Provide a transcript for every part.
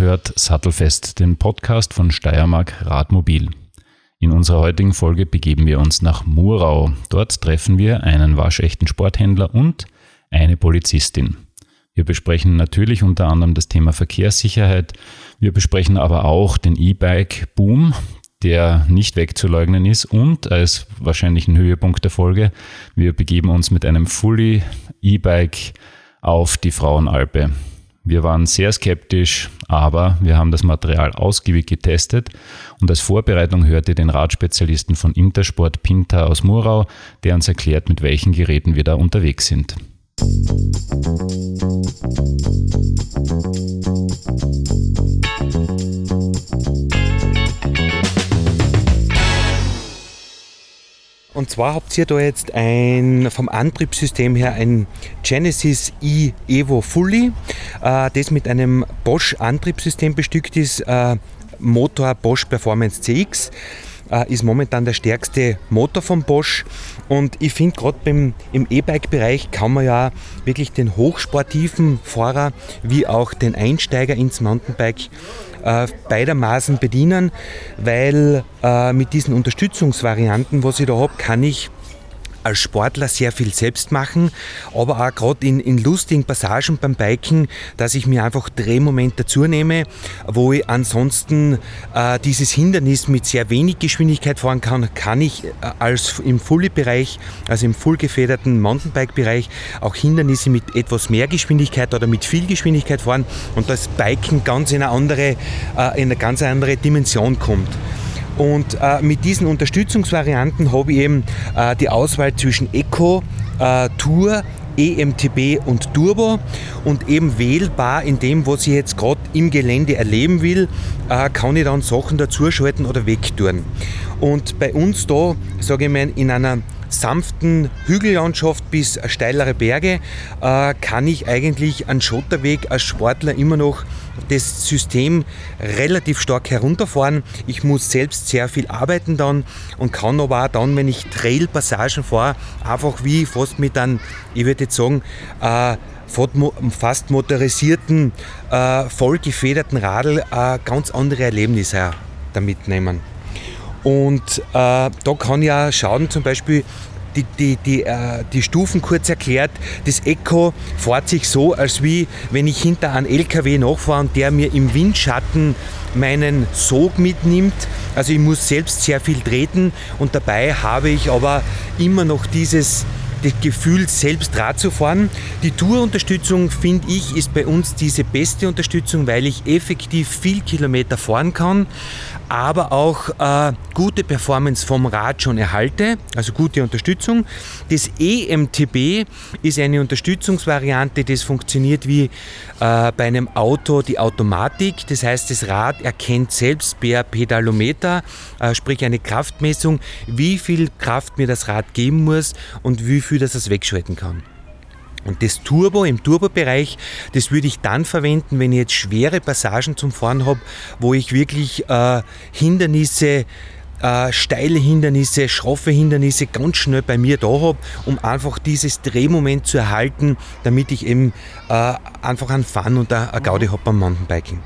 Hört Sattelfest, den Podcast von Steiermark Radmobil. In unserer heutigen Folge begeben wir uns nach Murau. Dort treffen wir einen waschechten Sporthändler und eine Polizistin. Wir besprechen natürlich unter anderem das Thema Verkehrssicherheit. Wir besprechen aber auch den E-Bike-Boom, der nicht wegzuleugnen ist und als wahrscheinlichen Höhepunkt der Folge, wir begeben uns mit einem Fully E-Bike auf die Frauenalpe. Wir waren sehr skeptisch, aber wir haben das Material ausgiebig getestet und als Vorbereitung hört ihr den Radspezialisten von Intersport Pinta aus Murau, der uns erklärt, mit welchen Geräten wir da unterwegs sind. Und zwar habt ihr da jetzt ein, vom Antriebssystem her ein Genesis e Evo Fully, äh, das mit einem Bosch Antriebssystem bestückt ist, äh, Motor Bosch Performance CX äh, ist momentan der stärkste Motor von Bosch. Und ich finde, gerade im E-Bike-Bereich kann man ja wirklich den hochsportiven Fahrer wie auch den Einsteiger ins Mountainbike äh, beidermaßen bedienen, weil äh, mit diesen Unterstützungsvarianten, was ich da habe, kann ich als Sportler sehr viel selbst machen, aber auch gerade in, in lustigen Passagen beim Biken, dass ich mir einfach Drehmoment dazu nehme, wo ich ansonsten äh, dieses Hindernis mit sehr wenig Geschwindigkeit fahren kann, kann ich äh, als im Fully-Bereich, also im voll gefederten Mountainbike-Bereich, auch Hindernisse mit etwas mehr Geschwindigkeit oder mit viel Geschwindigkeit fahren und das Biken ganz in eine andere, äh, in eine ganz andere Dimension kommt. Und äh, mit diesen Unterstützungsvarianten habe ich eben äh, die Auswahl zwischen Eco, äh, Tour, EMTB und Turbo und eben wählbar in dem, was ich jetzt gerade im Gelände erleben will, äh, kann ich dann Sachen dazuschalten oder wegtun. Und bei uns da, sage ich mal, in einer sanften Hügellandschaft bis steilere Berge äh, kann ich eigentlich einen Schotterweg als Sportler immer noch das System relativ stark herunterfahren. Ich muss selbst sehr viel arbeiten dann und kann aber auch dann, wenn ich Trailpassagen fahre, einfach wie fast mit einem, ich würde jetzt sagen, äh, fast motorisierten, äh, voll gefederten Radl äh, ganz andere Erlebnisse damit nehmen. Und äh, da kann ich auch schauen, zum Beispiel die, die, die, äh, die Stufen kurz erklärt. Das Echo fährt sich so, als wie wenn ich hinter einem LKW nachfahre und der mir im Windschatten meinen Sog mitnimmt. Also ich muss selbst sehr viel treten und dabei habe ich aber immer noch dieses das Gefühl, selbst Rad zu fahren. Die Tourunterstützung, finde ich, ist bei uns diese beste Unterstützung, weil ich effektiv viel Kilometer fahren kann, aber auch äh, gute Performance vom Rad schon erhalte, also gute Unterstützung. Das EMTB ist eine Unterstützungsvariante, das funktioniert wie äh, bei einem Auto die Automatik. Das heißt, das Rad erkennt selbst per Pedalometer, äh, sprich eine Kraftmessung, wie viel Kraft mir das Rad geben muss und wie viel das es wegschalten kann. Und das Turbo im Turbo-Bereich, das würde ich dann verwenden, wenn ich jetzt schwere Passagen zum Fahren habe, wo ich wirklich äh, Hindernisse, äh, steile Hindernisse, schroffe Hindernisse ganz schnell bei mir da habe, um einfach dieses Drehmoment zu erhalten, damit ich eben äh, einfach einen Fun und eine Gaudi habe beim Mountainbiking.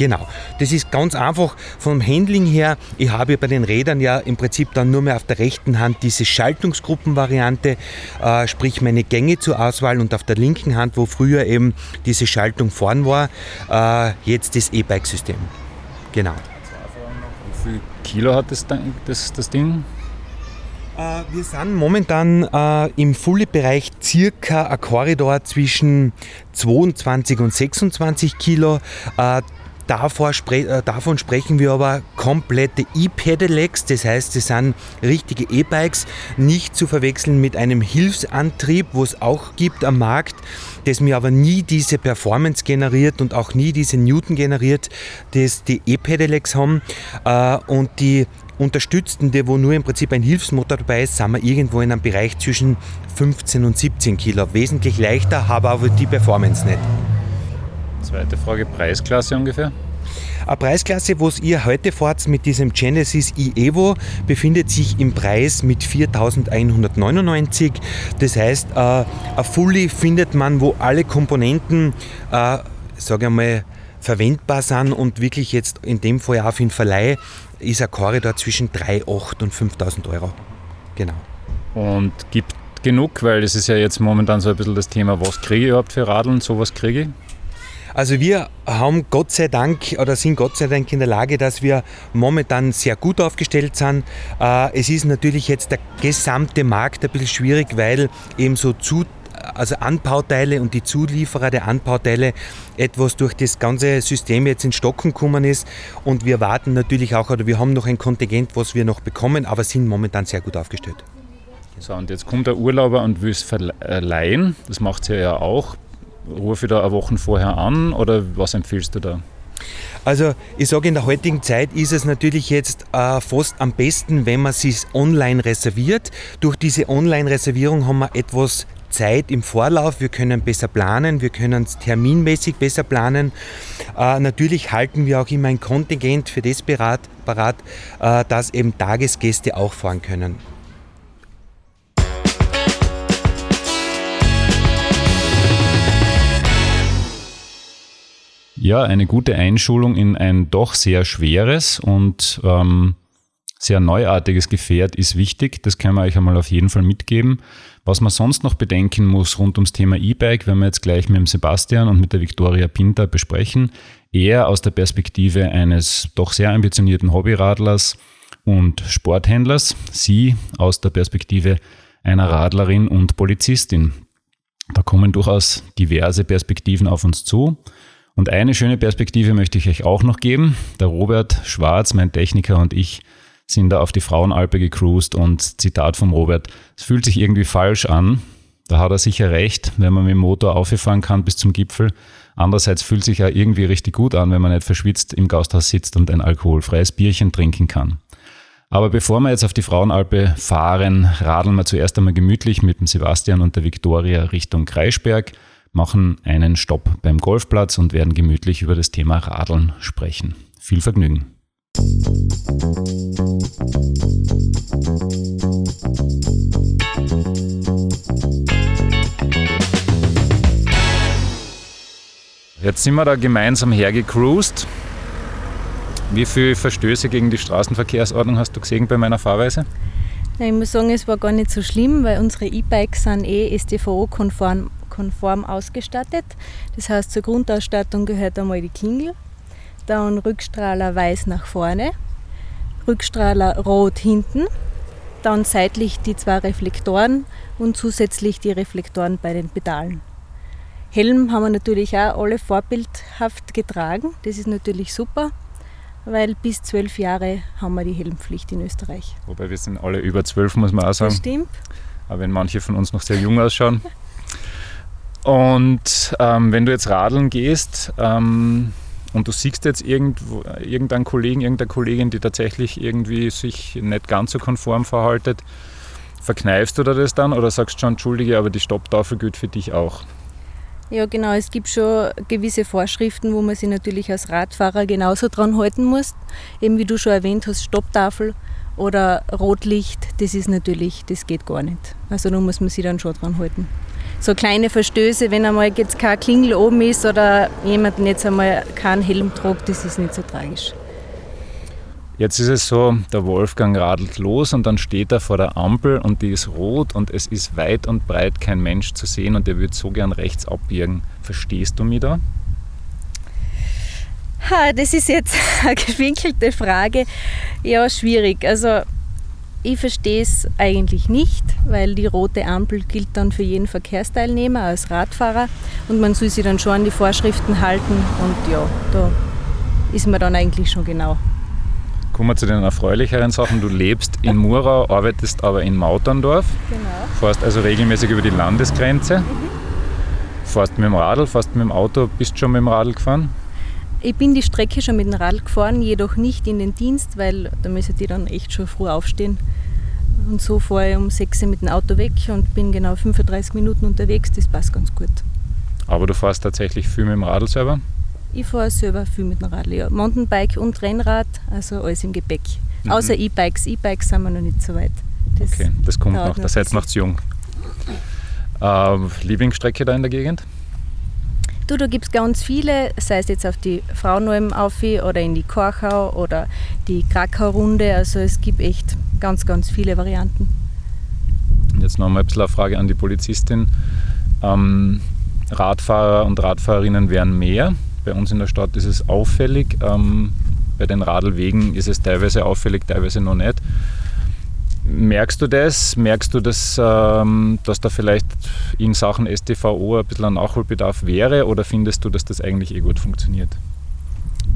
Genau, das ist ganz einfach vom Handling her. Ich habe bei den Rädern ja im Prinzip dann nur mehr auf der rechten Hand diese Schaltungsgruppenvariante, äh, sprich meine Gänge zur Auswahl und auf der linken Hand, wo früher eben diese Schaltung vorn war, äh, jetzt das E-Bike-System. Genau. Wie viel Kilo hat das, das, das Ding? Äh, wir sind momentan äh, im Fully-Bereich circa ein Korridor zwischen 22 und 26 Kilo. Äh, Davor, äh, davon sprechen wir aber komplette E-Pedelecs, das heißt, es sind richtige E-Bikes, nicht zu verwechseln mit einem Hilfsantrieb, wo es auch gibt am Markt, das mir aber nie diese Performance generiert und auch nie diese Newton generiert, das die E-Pedelecs haben. Äh, und die unterstützende, wo nur im Prinzip ein Hilfsmotor dabei ist, sind wir irgendwo in einem Bereich zwischen 15 und 17 Kilo. Wesentlich leichter, aber die Performance nicht. Zweite Frage, Preisklasse ungefähr? Eine Preisklasse, wo ihr heute fahrt mit diesem Genesis e-Evo, befindet sich im Preis mit 4.199. Das heißt, äh, ein Fully findet man, wo alle Komponenten, äh, sage ich mal, verwendbar sind und wirklich jetzt in dem Fall auch für den Verleih ist ein Korridor zwischen 3.800 und 5.000 Euro. Genau. Und gibt genug, weil das ist ja jetzt momentan so ein bisschen das Thema, was kriege ich überhaupt für Radeln, sowas kriege ich? Also wir haben Gott sei Dank oder sind Gott sei Dank in der Lage, dass wir momentan sehr gut aufgestellt sind. Äh, es ist natürlich jetzt der gesamte Markt ein bisschen schwierig, weil eben so zu also Anbauteile und die Zulieferer der Anbauteile etwas durch das ganze System jetzt in Stocken gekommen ist. Und wir warten natürlich auch, oder wir haben noch ein Kontingent, was wir noch bekommen, aber sind momentan sehr gut aufgestellt. So, und jetzt kommt der Urlauber und will es verleihen. Das macht sie ja auch. Rufe ich da eine Woche vorher an oder was empfiehlst du da? Also ich sage, in der heutigen Zeit ist es natürlich jetzt äh, fast am besten, wenn man sich online reserviert. Durch diese Online-Reservierung haben wir etwas Zeit im Vorlauf, wir können besser planen, wir können es terminmäßig besser planen. Äh, natürlich halten wir auch immer ein Kontingent für das parat, äh, dass eben Tagesgäste auch fahren können. Ja, eine gute Einschulung in ein doch sehr schweres und ähm, sehr neuartiges Gefährt ist wichtig. Das können wir euch einmal auf jeden Fall mitgeben. Was man sonst noch bedenken muss rund ums Thema E-Bike, werden wir jetzt gleich mit dem Sebastian und mit der Victoria Pinter besprechen. Eher aus der Perspektive eines doch sehr ambitionierten Hobbyradlers und Sporthändlers. Sie aus der Perspektive einer Radlerin und Polizistin. Da kommen durchaus diverse Perspektiven auf uns zu. Und eine schöne Perspektive möchte ich euch auch noch geben. Der Robert Schwarz, mein Techniker und ich sind da auf die Frauenalpe gecruised und Zitat vom Robert, es fühlt sich irgendwie falsch an. Da hat er sicher recht, wenn man mit dem Motor auffahren kann bis zum Gipfel. Andererseits fühlt sich ja irgendwie richtig gut an, wenn man nicht verschwitzt im Gasthaus sitzt und ein alkoholfreies Bierchen trinken kann. Aber bevor wir jetzt auf die Frauenalpe fahren, radeln wir zuerst einmal gemütlich mit dem Sebastian und der Viktoria Richtung Kreisberg machen einen Stopp beim Golfplatz und werden gemütlich über das Thema Radeln sprechen. Viel Vergnügen. Jetzt sind wir da gemeinsam hergecruised. Wie viele Verstöße gegen die Straßenverkehrsordnung hast du gesehen bei meiner Fahrweise? ich muss sagen, es war gar nicht so schlimm, weil unsere E-Bikes sind eh STVO-konform konform ausgestattet. Das heißt, zur Grundausstattung gehört einmal die Klingel, dann Rückstrahler weiß nach vorne, Rückstrahler rot hinten, dann seitlich die zwei Reflektoren und zusätzlich die Reflektoren bei den Pedalen. Helm haben wir natürlich auch alle vorbildhaft getragen. Das ist natürlich super, weil bis zwölf Jahre haben wir die Helmpflicht in Österreich. Wobei wir sind alle über zwölf, muss man auch sagen. Das stimmt. Aber wenn manche von uns noch sehr jung ausschauen. Und ähm, wenn du jetzt radeln gehst ähm, und du siehst jetzt irgendwo, irgendeinen Kollegen, irgendeine Kollegin, die tatsächlich irgendwie sich nicht ganz so konform verhaltet, verkneifst du da das dann oder sagst schon, entschuldige, aber die Stopptafel gilt für dich auch? Ja, genau. Es gibt schon gewisse Vorschriften, wo man sich natürlich als Radfahrer genauso dran halten muss. Eben wie du schon erwähnt hast, Stopptafel oder Rotlicht, das ist natürlich, das geht gar nicht. Also da muss man sich dann schon dran halten so kleine Verstöße, wenn einmal jetzt kein Klingel oben ist oder jemand jetzt einmal keinen Helm trägt, das ist nicht so tragisch. Jetzt ist es so, der Wolfgang radelt los und dann steht er vor der Ampel und die ist rot und es ist weit und breit kein Mensch zu sehen und er würde so gern rechts abbiegen. Verstehst du mich da? Ha, das ist jetzt eine gewinkelte Frage. Ja, schwierig. Also ich verstehe es eigentlich nicht, weil die rote Ampel gilt dann für jeden Verkehrsteilnehmer als Radfahrer und man soll sich dann schon an die Vorschriften halten und ja, da ist man dann eigentlich schon genau. Kommen wir zu den erfreulicheren Sachen. Du lebst in Murau, arbeitest aber in Mauterndorf. Genau. Fährst also regelmäßig über die Landesgrenze. Mhm. Fährst mit dem Radl, fährst mit dem Auto, bist schon mit dem Radl gefahren? Ich bin die Strecke schon mit dem Rad gefahren, jedoch nicht in den Dienst, weil da müssen die dann echt schon früh aufstehen. Und so fahre ich um 6 Uhr mit dem Auto weg und bin genau 35 Minuten unterwegs. Das passt ganz gut. Aber du fährst tatsächlich viel mit dem Radl selber? Ich fahre selber viel mit dem Radl, ja. Mountainbike und Rennrad, also alles im Gepäck. Mhm. Außer E-Bikes. E-Bikes sind wir noch nicht so weit. Das okay, das kommt noch, das seid noch zu jung. Äh, Lieblingsstrecke da in der Gegend? Du, da gibt es ganz viele, sei es jetzt auf die Frauenalm auf oder in die Korchau oder die Krakau-Runde. Also es gibt echt ganz, ganz viele Varianten. Jetzt noch mal ein bisschen eine Frage an die Polizistin. Ähm, Radfahrer und Radfahrerinnen werden mehr. Bei uns in der Stadt ist es auffällig. Ähm, bei den Radlwegen ist es teilweise auffällig, teilweise noch nicht. Merkst du das? Merkst du, dass, ähm, dass da vielleicht in Sachen STVO ein bisschen ein Nachholbedarf wäre oder findest du, dass das eigentlich eh gut funktioniert?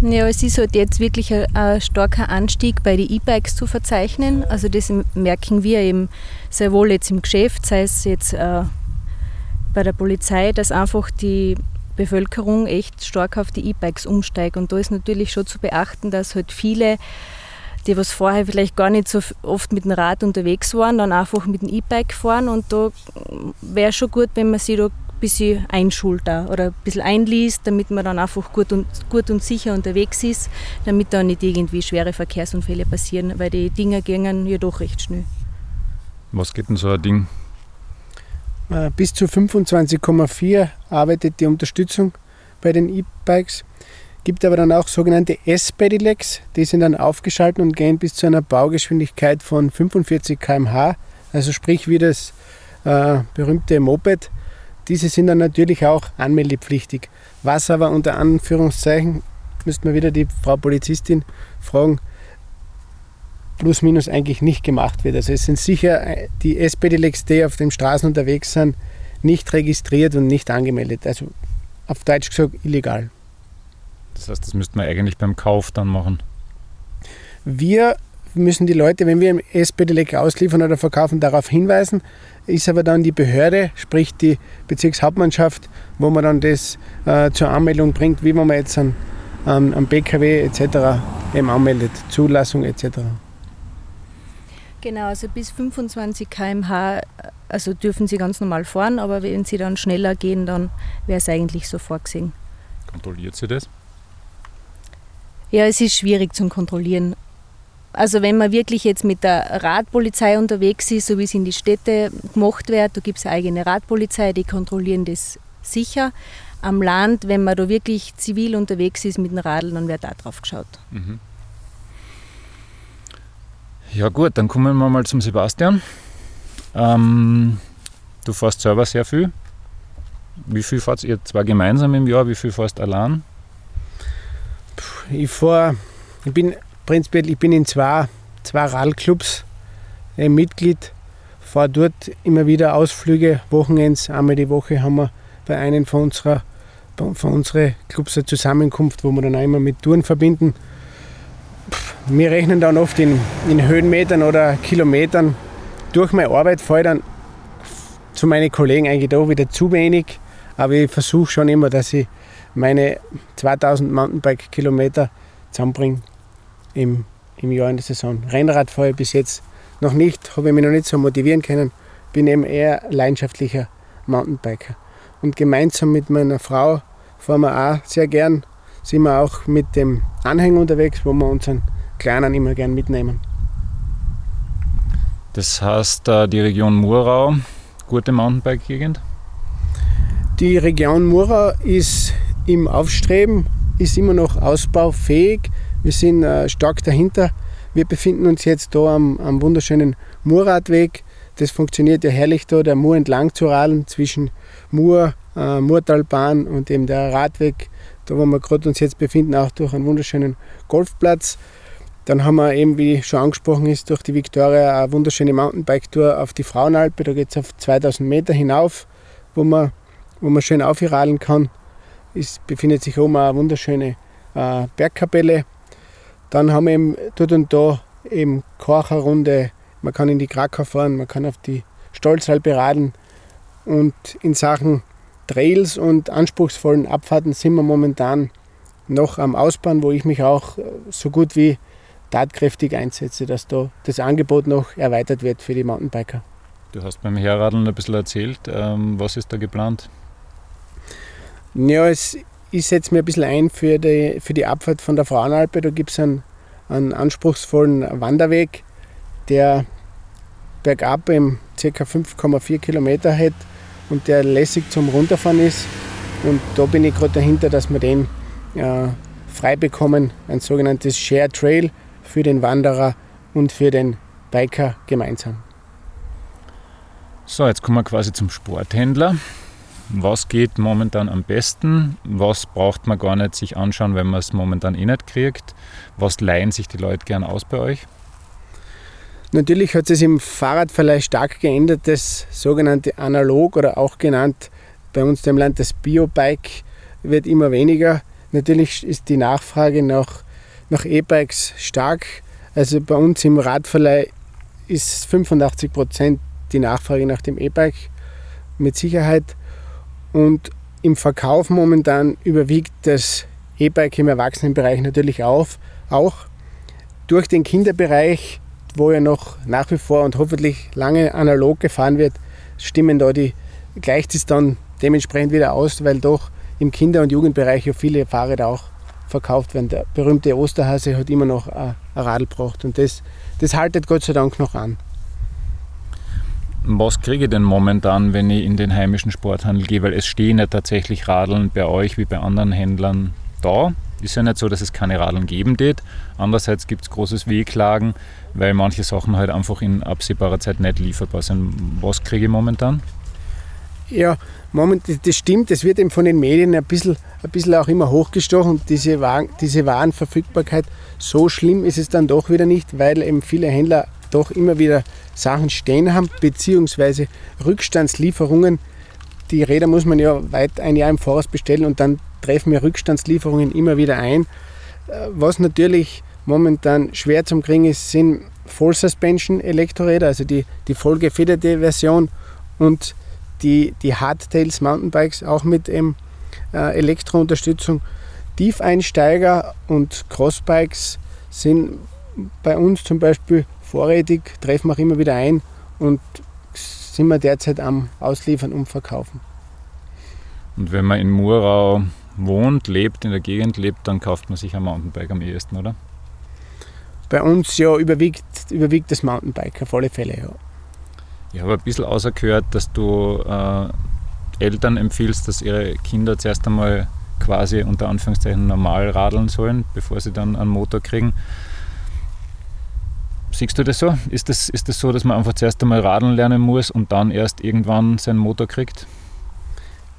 Ja, es ist halt jetzt wirklich ein, ein starker Anstieg bei den E-Bikes zu verzeichnen. Also das merken wir eben sehr wohl jetzt im Geschäft, sei es jetzt äh, bei der Polizei, dass einfach die Bevölkerung echt stark auf die E-Bikes umsteigt. Und da ist natürlich schon zu beachten, dass halt viele, die was vorher vielleicht gar nicht so oft mit dem Rad unterwegs waren, dann einfach mit dem E-Bike fahren. Und da wäre schon gut, wenn man sich da ein bisschen einschult oder ein bisschen einliest, damit man dann einfach gut und, gut und sicher unterwegs ist, damit da nicht irgendwie schwere Verkehrsunfälle passieren, weil die Dinger gingen ja doch recht schnell. Was geht denn so ein Ding äh, bis zu 25,4 arbeitet die Unterstützung bei den E-Bikes. Gibt aber dann auch sogenannte S-Pedelecs, die sind dann aufgeschaltet und gehen bis zu einer Baugeschwindigkeit von 45 km/h, also sprich wie das äh, berühmte Moped. Diese sind dann natürlich auch anmeldepflichtig. Was aber unter Anführungszeichen, müsste man wieder die Frau Polizistin fragen, plus minus eigentlich nicht gemacht wird. Also es sind sicher äh, die SPDLX, die auf den Straßen unterwegs sind, nicht registriert und nicht angemeldet. Also auf Deutsch gesagt illegal. Das heißt, das müsste man eigentlich beim Kauf dann machen. Wir müssen die Leute, wenn wir im SPDLEC ausliefern oder verkaufen, darauf hinweisen. Ist aber dann die Behörde, sprich die Bezirkshauptmannschaft, wo man dann das äh, zur Anmeldung bringt, wie man jetzt an, an, am BKW etc. eben anmeldet, Zulassung etc. Genau, also bis 25 km/h also dürfen sie ganz normal fahren, aber wenn sie dann schneller gehen, dann wäre es eigentlich so vorgesehen. Kontrolliert sie das? Ja, es ist schwierig zu kontrollieren. Also wenn man wirklich jetzt mit der Radpolizei unterwegs ist, so wie es in die Städte gemacht wird, da gibt es eine eigene Radpolizei, die kontrollieren das sicher. Am Land, wenn man da wirklich zivil unterwegs ist mit dem Radl, dann wird da drauf geschaut. Mhm. Ja gut, dann kommen wir mal zum Sebastian. Ähm, du fährst selber sehr viel. Wie viel fahrt ihr zwar gemeinsam im Jahr, wie viel fährst allein? Ich fahre, ich bin prinzipiell, ich bin in zwei, zwei Radclubs Mitglied, fahre dort immer wieder Ausflüge, Wochenends, einmal die Woche haben wir bei einem von unserer von unseren Clubs eine Zusammenkunft, wo wir dann auch immer mit Touren verbinden. Wir rechnen dann oft in, in Höhenmetern oder Kilometern. Durch meine Arbeit fahre ich dann zu meinen Kollegen eigentlich da wieder zu wenig. Aber ich versuche schon immer, dass ich meine 2000 Mountainbike-Kilometer zusammenbringe im, im Jahr in der Saison. Rennrad fahre ich bis jetzt noch nicht, habe ich mich noch nicht so motivieren können. Bin eben eher leidenschaftlicher Mountainbiker. Und gemeinsam mit meiner Frau fahren wir auch sehr gern, sind wir auch mit dem Anhänger unterwegs, wo wir unseren Kleinen immer gern mitnehmen. Das heißt, äh, die Region Murau, gute Mountainbike-Gegend? Die Region Murau ist im Aufstreben, ist immer noch ausbaufähig. Wir sind äh, stark dahinter. Wir befinden uns jetzt da am, am wunderschönen Murradweg. Das funktioniert ja herrlich da, der Mur entlang zu radeln zwischen Mur, äh, Murtalbahn und eben der Radweg, da wo wir gerade uns jetzt befinden, auch durch einen wunderschönen Golfplatz. Dann haben wir eben, wie schon angesprochen ist, durch die Victoria eine wunderschöne Mountainbike-Tour auf die Frauenalpe. Da geht es auf 2000 Meter hinauf, wo man, wo man schön aufradeln kann. Es befindet sich oben eine wunderschöne äh, Bergkapelle. Dann haben wir eben dort und da eben Kocherrunde. Man kann in die Krakau fahren, man kann auf die Stolzalpe radeln. Und in Sachen Trails und anspruchsvollen Abfahrten sind wir momentan noch am Ausbauen, wo ich mich auch so gut wie tatkräftig einsetze, dass da das Angebot noch erweitert wird für die Mountainbiker. Du hast beim Herradeln ein bisschen erzählt. Ähm, was ist da geplant? Ja, es, ich setze mir ein bisschen ein für die, für die Abfahrt von der Frauenalpe. Da gibt es einen, einen anspruchsvollen Wanderweg, der bergab im ca. 5,4 Kilometer hat und der lässig zum Runterfahren ist. Und da bin ich gerade dahinter, dass wir den äh, frei bekommen, ein sogenanntes Share Trail für den Wanderer und für den Biker gemeinsam. So, jetzt kommen wir quasi zum Sporthändler. Was geht momentan am besten? Was braucht man gar nicht sich anschauen, wenn man es momentan eh nicht kriegt? Was leihen sich die Leute gern aus bei euch? Natürlich hat es im Fahrradverleih stark geändert, das sogenannte Analog oder auch genannt bei uns im Land das Biobike wird immer weniger. Natürlich ist die Nachfrage nach, nach E-Bikes stark. Also bei uns im Radverleih ist 85 Prozent die Nachfrage nach dem E-Bike mit Sicherheit. Und im Verkauf momentan überwiegt das E-Bike im Erwachsenenbereich natürlich auf, auch. Durch den Kinderbereich wo ja noch nach wie vor und hoffentlich lange analog gefahren wird, stimmen da die, gleicht es dann dementsprechend wieder aus, weil doch im Kinder- und Jugendbereich ja viele Fahrräder auch verkauft werden. Der berühmte Osterhase hat immer noch ein Radl gebracht und das, das haltet Gott sei Dank noch an. Was kriege ich denn momentan, wenn ich in den heimischen Sporthandel gehe? Weil es stehen ja tatsächlich Radeln bei euch wie bei anderen Händlern da. Ist ja nicht so, dass es keine Radeln geben wird. Andererseits gibt es großes Wehklagen, weil manche Sachen halt einfach in absehbarer Zeit nicht lieferbar sind. Was kriege ich momentan? Ja, moment, das stimmt. Es wird eben von den Medien ein bisschen, ein bisschen auch immer hochgestochen. Diese, Waren, diese Warenverfügbarkeit, so schlimm ist es dann doch wieder nicht, weil eben viele Händler doch immer wieder Sachen stehen haben, beziehungsweise Rückstandslieferungen. Die Räder muss man ja weit ein Jahr im Voraus bestellen und dann treffen wir Rückstandslieferungen immer wieder ein. Äh, was natürlich momentan schwer zum Kriegen ist, sind Full Suspension Elektroräder, also die, die vollgefederte Version und die, die Hardtails Mountainbikes auch mit ähm, äh, Elektrounterstützung. Tiefeinsteiger und Crossbikes sind bei uns zum Beispiel vorrätig, treffen auch immer wieder ein und sind wir derzeit am Ausliefern und Verkaufen. Und wenn man in Murau wohnt, lebt, in der Gegend lebt, dann kauft man sich ein Mountainbike am ehesten, oder? Bei uns ja überwiegt, überwiegt das Mountainbike auf alle Fälle, ja. Ich habe ein bisschen außergehört, dass du äh, Eltern empfiehlst, dass ihre Kinder zuerst einmal quasi unter Anführungszeichen normal radeln sollen, bevor sie dann einen Motor kriegen. Siehst du das so? Ist das, ist das so, dass man einfach zuerst einmal radeln lernen muss und dann erst irgendwann seinen Motor kriegt?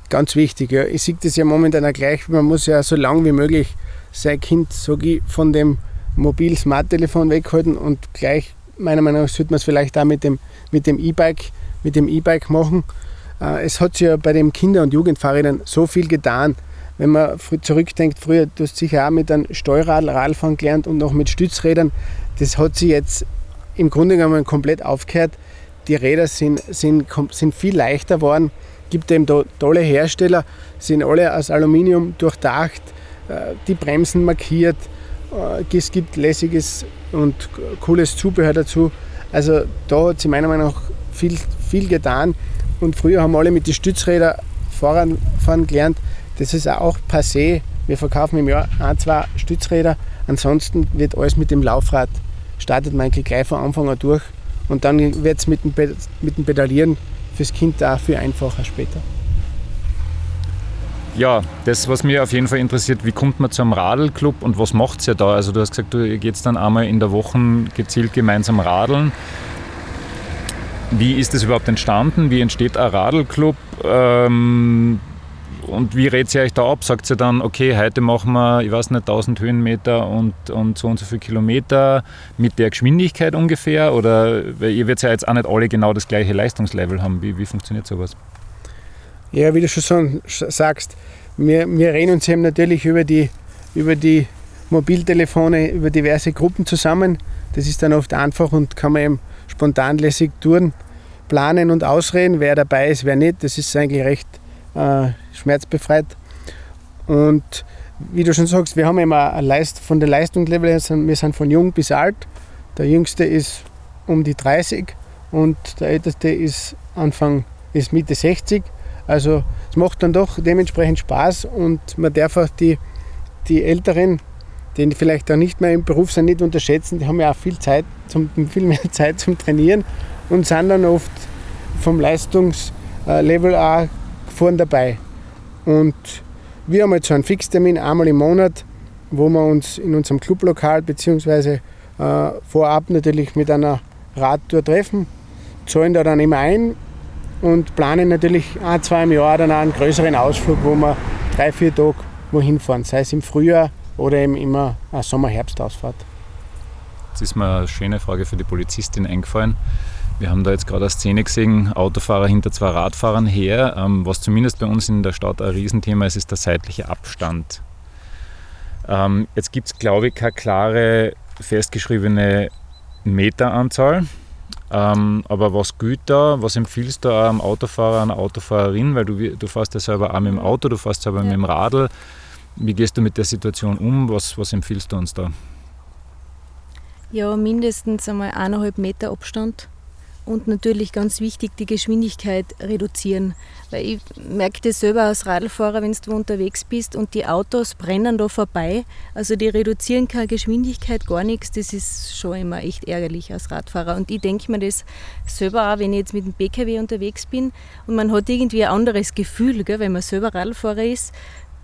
Ganz wichtig, ja. Ich sehe das ja momentan auch gleich, man muss ja so lange wie möglich sein Kind, ich, von dem Mobil-Smart-Telefon weghalten und gleich, meiner Meinung nach, sollte man es vielleicht auch mit dem E-Bike dem E-Bike machen. Äh, es hat sich ja bei den Kinder- und Jugendfahrrädern so viel getan. Wenn man zurückdenkt, früher, du hast sicher auch mit einem Steuerrad Radfahren gelernt und noch mit Stützrädern. Das hat sich jetzt im Grunde genommen komplett aufgehört. Die Räder sind, sind, sind viel leichter geworden. Gibt eben tolle Hersteller, sind alle aus Aluminium durchdacht, äh, die Bremsen markiert, äh, es gibt lässiges und cooles Zubehör dazu. Also da hat sich meiner Meinung nach viel, viel getan. Und früher haben alle mit den Stützrädern fahren, fahren gelernt. Das ist auch passé. Wir verkaufen im Jahr ein, zwei Stützräder. Ansonsten wird alles mit dem Laufrad, startet man gleich von Anfang an durch. Und dann wird es mit, dem, mit dem Pedalieren fürs Kind auch viel einfacher später. Ja, das, was mich auf jeden Fall interessiert, wie kommt man zum Radelclub und was macht ihr da? Also du hast gesagt, du geht dann einmal in der Woche gezielt gemeinsam radeln. Wie ist das überhaupt entstanden? Wie entsteht ein Radelclub? Ähm, und wie redet ihr euch da ab? Sagt ihr dann, okay, heute machen wir, ich weiß nicht, 1000 Höhenmeter und, und so und so viele Kilometer mit der Geschwindigkeit ungefähr? Oder weil ihr werdet ja jetzt auch nicht alle genau das gleiche Leistungslevel haben. Wie, wie funktioniert sowas? Ja, wie du schon sagst, wir, wir reden uns eben natürlich über die, über die Mobiltelefone, über diverse Gruppen zusammen. Das ist dann oft einfach und kann man eben spontan lässig Touren planen und ausreden, wer dabei ist, wer nicht. Das ist eigentlich recht äh, schmerzbefreit. Und wie du schon sagst, wir haben immer Leist, von der Leistungslevel her, wir sind von jung bis alt. Der jüngste ist um die 30 und der älteste ist Anfang, ist Mitte 60. Also es macht dann doch dementsprechend Spaß und man darf auch die, die Älteren, die vielleicht auch nicht mehr im Beruf sind, nicht unterschätzen. Die haben ja auch viel Zeit, zum, viel mehr Zeit zum Trainieren und sind dann oft vom Leistungslevel auch vorn dabei. Und wir haben jetzt so einen Fixtermin einmal im Monat, wo wir uns in unserem Clublokal bzw. Äh, vorab natürlich mit einer Radtour treffen, zahlen da dann immer ein und planen natürlich ein, zwei im Jahr dann auch einen größeren Ausflug, wo wir drei, vier Tage wohin fahren, sei es im Frühjahr oder eben immer eine Sommer-Herbst-Ausfahrt. Jetzt ist mir eine schöne Frage für die Polizistin eingefallen. Wir haben da jetzt gerade eine Szene gesehen, Autofahrer hinter zwei Radfahrern her. Ähm, was zumindest bei uns in der Stadt ein Riesenthema ist, ist der seitliche Abstand. Ähm, jetzt gibt es, glaube ich, keine klare festgeschriebene Meteranzahl. Ähm, aber was gilt da? Was empfiehlst du einem Autofahrer, einer Autofahrerin? Weil du, du fährst ja selber auch mit dem Auto, du fährst selber ja. mit dem Radl. Wie gehst du mit der Situation um? Was, was empfiehlst du uns da? Ja, mindestens einmal eineinhalb Meter Abstand und natürlich ganz wichtig die Geschwindigkeit reduzieren. Weil ich merke das selber als Radlfahrer, wenn du unterwegs bist und die Autos brennen da vorbei. Also die reduzieren keine Geschwindigkeit, gar nichts. Das ist schon immer echt ärgerlich als Radfahrer. Und ich denke mir das selber auch, wenn ich jetzt mit dem PKW unterwegs bin und man hat irgendwie ein anderes Gefühl, gell, wenn man selber Radlfahrer ist.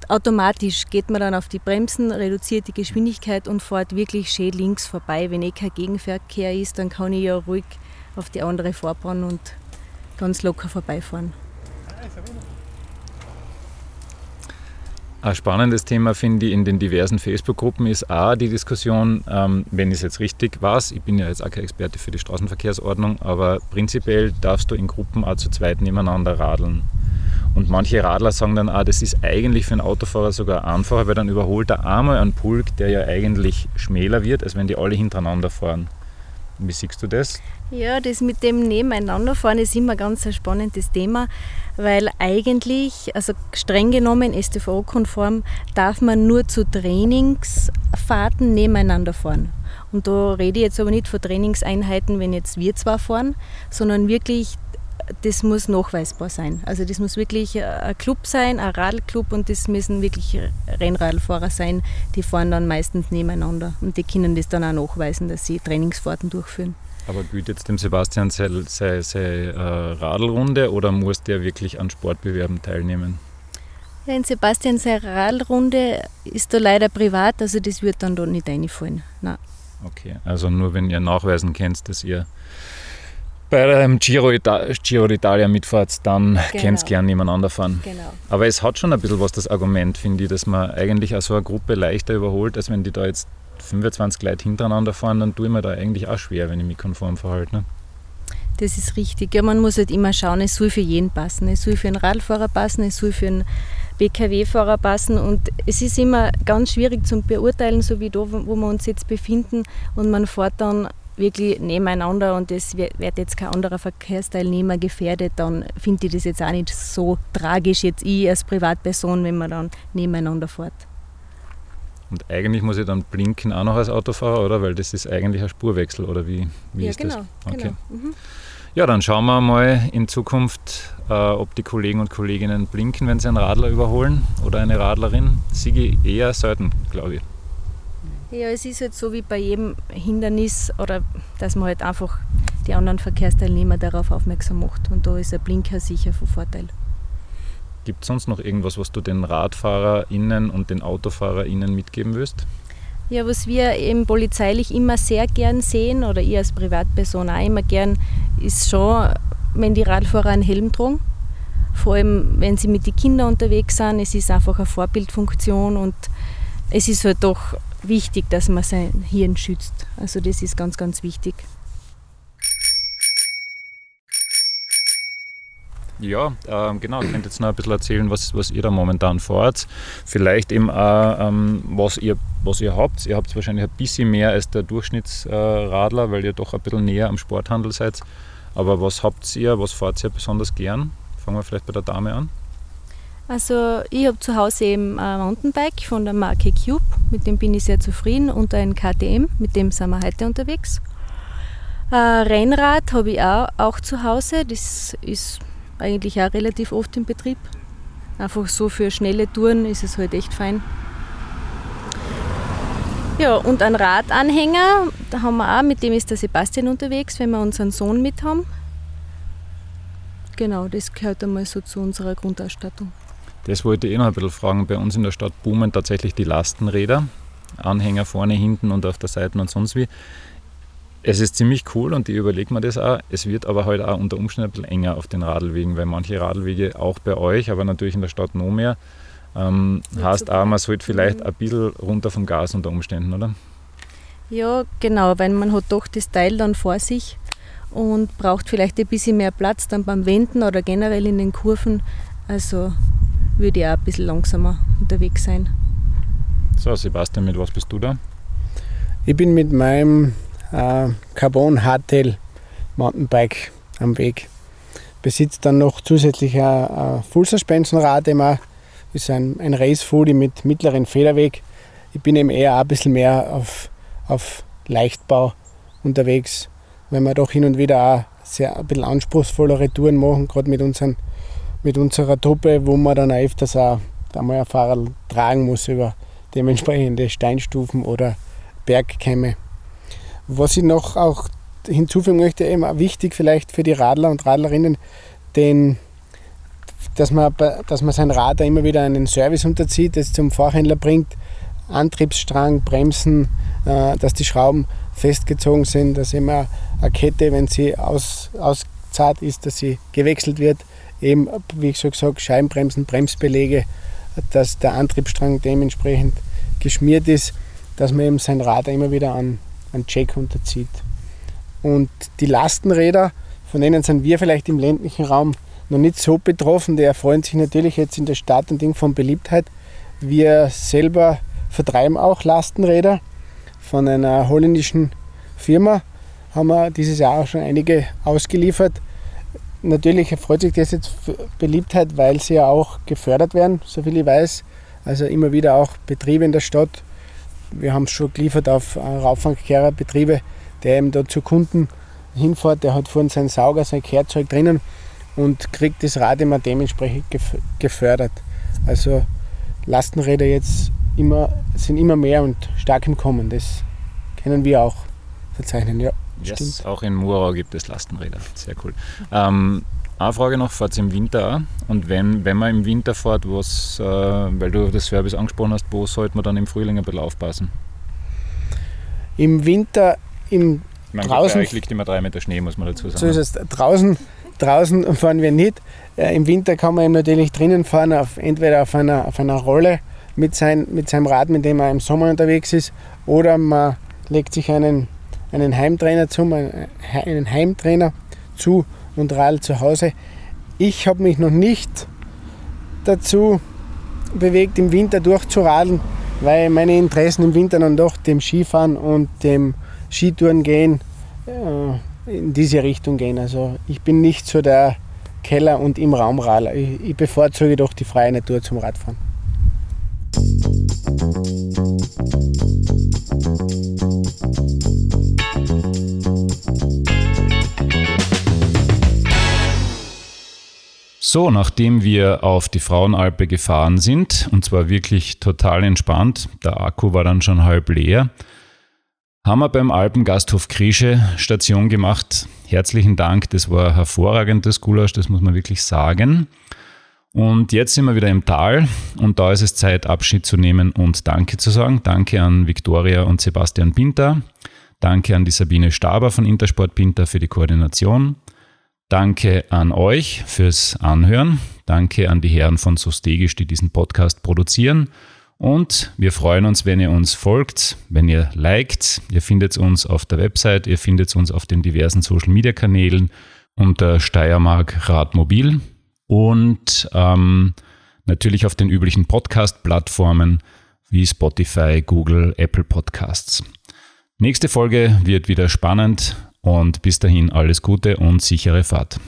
Automatisch geht man dann auf die Bremsen, reduziert die Geschwindigkeit und fährt wirklich schön links vorbei. Wenn eh kein Gegenverkehr ist, dann kann ich ja ruhig auf die andere Fahrbahn und ganz locker vorbeifahren. Ein spannendes Thema finde ich in den diversen Facebook-Gruppen ist auch die Diskussion, ähm, wenn es jetzt richtig weiß, ich bin ja jetzt auch kein Experte für die Straßenverkehrsordnung, aber prinzipiell darfst du in Gruppen auch zu zweit nebeneinander radeln. Und manche Radler sagen dann auch, das ist eigentlich für einen Autofahrer sogar einfacher, weil dann überholt er einmal einen Pulk, der ja eigentlich schmäler wird, als wenn die alle hintereinander fahren. Wie siehst du das? Ja, das mit dem Nebeneinanderfahren ist immer ganz ein spannendes Thema, weil eigentlich, also streng genommen STVO-konform, darf man nur zu Trainingsfahrten nebeneinander fahren. Und da rede ich jetzt aber nicht von Trainingseinheiten, wenn jetzt wir zwar fahren, sondern wirklich das muss nachweisbar sein. Also das muss wirklich ein Club sein, ein Radlclub und das müssen wirklich Rennradfahrer sein, die fahren dann meistens nebeneinander und die können das dann auch nachweisen, dass sie Trainingsfahrten durchführen. Aber gilt jetzt dem Sebastian seine, seine, seine äh, Radlrunde oder muss der wirklich an Sportbewerben teilnehmen? Ja, in Sebastian seine Radlrunde ist da leider privat, also das wird dann dort nicht reinfallen. Nein. Okay, also nur wenn ihr nachweisen könnt, dass ihr bei einem Giro, Ita Giro d'Italia mitfahrt, dann genau. könnt ihr gerne nebeneinander fahren. Genau. Aber es hat schon ein bisschen was, das Argument, finde ich, dass man eigentlich auch so eine Gruppe leichter überholt, als wenn die da jetzt 25 Leute hintereinander fahren, dann tue ich mir da eigentlich auch schwer, wenn ich mich konform verhalte. Ne? Das ist richtig. Ja, man muss halt immer schauen, es soll für jeden passen. Es soll für einen Radfahrer passen, es soll für einen BKW-Fahrer passen. Und es ist immer ganz schwierig zu beurteilen, so wie da, wo wir uns jetzt befinden. Und man fährt dann wirklich nebeneinander und es wird jetzt kein anderer Verkehrsteilnehmer gefährdet, dann finde ich das jetzt auch nicht so tragisch, jetzt ich als Privatperson, wenn man dann nebeneinander fährt. Und eigentlich muss ich dann blinken auch noch als Autofahrer, oder? Weil das ist eigentlich ein Spurwechsel, oder wie, wie ja, ist genau, das? Okay. Genau. Mhm. Ja, dann schauen wir mal in Zukunft, äh, ob die Kollegen und Kolleginnen blinken, wenn sie einen Radler überholen oder eine Radlerin. Siege eher selten, glaube ich. Ja, es ist halt so wie bei jedem Hindernis oder dass man halt einfach die anderen Verkehrsteilnehmer darauf aufmerksam macht. Und da ist ein Blinker sicher von Vorteil. Gibt es sonst noch irgendwas, was du den RadfahrerInnen und den AutofahrerInnen mitgeben willst? Ja, was wir eben polizeilich immer sehr gern sehen oder ich als Privatperson auch immer gern, ist schon, wenn die Radfahrer einen Helm tragen. Vor allem, wenn sie mit den Kindern unterwegs sind. Es ist einfach eine Vorbildfunktion und es ist halt doch wichtig, dass man sein Hirn schützt. Also das ist ganz, ganz wichtig. Ja, äh, genau. Ihr könnt jetzt noch ein bisschen erzählen, was, was ihr da momentan fahrt. Vielleicht eben auch, ähm, was, ihr, was ihr habt. Ihr habt wahrscheinlich ein bisschen mehr als der Durchschnittsradler, weil ihr doch ein bisschen näher am Sporthandel seid. Aber was habt ihr, was fahrt ihr besonders gern? Fangen wir vielleicht bei der Dame an. Also ich habe zu Hause eben ein Mountainbike von der Marke Cube, mit dem bin ich sehr zufrieden und ein KTM, mit dem sind wir heute unterwegs. Ein Rennrad habe ich auch, auch zu Hause, das ist eigentlich auch relativ oft im Betrieb. Einfach so für schnelle Touren ist es halt echt fein. Ja, und ein Radanhänger, da haben wir auch, mit dem ist der Sebastian unterwegs, wenn wir unseren Sohn mit haben. Genau, das gehört einmal so zu unserer Grundausstattung. Das wollte ich eh noch ein bisschen fragen. Bei uns in der Stadt boomen tatsächlich die Lastenräder. Anhänger vorne, hinten und auf der Seite und sonst wie. Es ist ziemlich cool und ich überlege mir das auch. Es wird aber heute halt auch unter Umständen ein bisschen enger auf den Radlwegen, weil manche Radlwege auch bei euch, aber natürlich in der Stadt noch mehr, ähm, heißt auch, man sollte vielleicht ein bisschen runter vom Gas unter Umständen, oder? Ja, genau, weil man hat doch das Teil dann vor sich und braucht vielleicht ein bisschen mehr Platz dann beim Wenden oder generell in den Kurven. Also würde ich auch ein bisschen langsamer unterwegs sein. So, Sebastian, mit was bist du da? Ich bin mit meinem äh, Carbon Hardtail Mountainbike am Weg. Besitzt dann noch zusätzlich ein, ein Full Suspension Rad, immer ist ein, ein Race Foodie mit mittleren Federweg. Ich bin eben eher ein bisschen mehr auf, auf Leichtbau unterwegs, weil wir doch hin und wieder auch sehr ein bisschen anspruchsvollere Touren machen, gerade mit, unseren, mit unserer Truppe, wo man dann öfters auch einmal ein Fahrrad tragen muss über dementsprechende Steinstufen oder Bergkämme. Was ich noch auch hinzufügen möchte, eben wichtig vielleicht für die Radler und Radlerinnen, den, dass, man, dass man sein Rad immer wieder einen Service unterzieht, das zum Fachhändler bringt, Antriebsstrang, Bremsen, äh, dass die Schrauben festgezogen sind, dass immer eine Kette, wenn sie aus, auszahlt ist, dass sie gewechselt wird, eben, wie ich schon gesagt, Scheibenbremsen, Bremsbelege, dass der Antriebsstrang dementsprechend geschmiert ist, dass man eben sein Rad immer wieder an, an Check unterzieht. Und die Lastenräder, von denen sind wir vielleicht im ländlichen Raum noch nicht so betroffen, die erfreuen sich natürlich jetzt in der Stadt und Ding von Beliebtheit. Wir selber vertreiben auch Lastenräder von einer holländischen Firma, haben wir dieses Jahr auch schon einige ausgeliefert. Natürlich erfreut sich das jetzt Beliebtheit, weil sie ja auch gefördert werden, soviel ich weiß. Also immer wieder auch Betriebe in der Stadt. Wir haben es schon geliefert auf Rauffangkehrer-Betriebe, der eben da zu Kunden hinfährt. Der hat vorhin seinen Sauger, sein Kehrzeug drinnen und kriegt das Rad immer dementsprechend gefördert. Also Lastenräder jetzt immer, sind immer mehr und stark im Kommen. Das können wir auch verzeichnen, ja. Yes, auch in Murau gibt es Lastenräder. Sehr cool. Ähm, eine Frage noch, fahrt ihr im Winter auch? Und wenn, wenn man im Winter fährt, was, äh, weil du das Service angesprochen hast, wo sollte man dann im Frühling ein bisschen aufpassen? Im Winter, im ich meine, draußen. Bei liegt immer drei Meter Schnee, muss man dazu sagen. So ist es. Draußen, draußen fahren wir nicht. Äh, Im Winter kann man eben natürlich drinnen fahren, auf, entweder auf einer, auf einer Rolle mit, sein, mit seinem Rad, mit dem man im Sommer unterwegs ist, oder man legt sich einen, einen Heimtrainer zu, einen Heimtrainer zu und Radl zu Hause. Ich habe mich noch nicht dazu bewegt, im Winter durchzuradeln, weil meine Interessen im Winter dann doch dem Skifahren und dem Skitouren gehen, äh, in diese Richtung gehen. Also ich bin nicht so der Keller- und im Raumradler. Ich, ich bevorzuge doch die freie Natur zum Radfahren. So, nachdem wir auf die Frauenalpe gefahren sind, und zwar wirklich total entspannt, der Akku war dann schon halb leer, haben wir beim Alpengasthof Krische Station gemacht. Herzlichen Dank, das war hervorragendes Gulasch, das muss man wirklich sagen. Und jetzt sind wir wieder im Tal und da ist es Zeit, Abschied zu nehmen und Danke zu sagen. Danke an Viktoria und Sebastian Pinter. Danke an die Sabine Staber von Intersport Pinter für die Koordination. Danke an euch fürs Anhören. Danke an die Herren von Sostegisch, die diesen Podcast produzieren. Und wir freuen uns, wenn ihr uns folgt, wenn ihr liked. Ihr findet uns auf der Website, ihr findet uns auf den diversen Social Media Kanälen unter Steiermark Radmobil und ähm, natürlich auf den üblichen Podcast-Plattformen wie Spotify, Google, Apple Podcasts. Nächste Folge wird wieder spannend und bis dahin alles Gute und sichere Fahrt.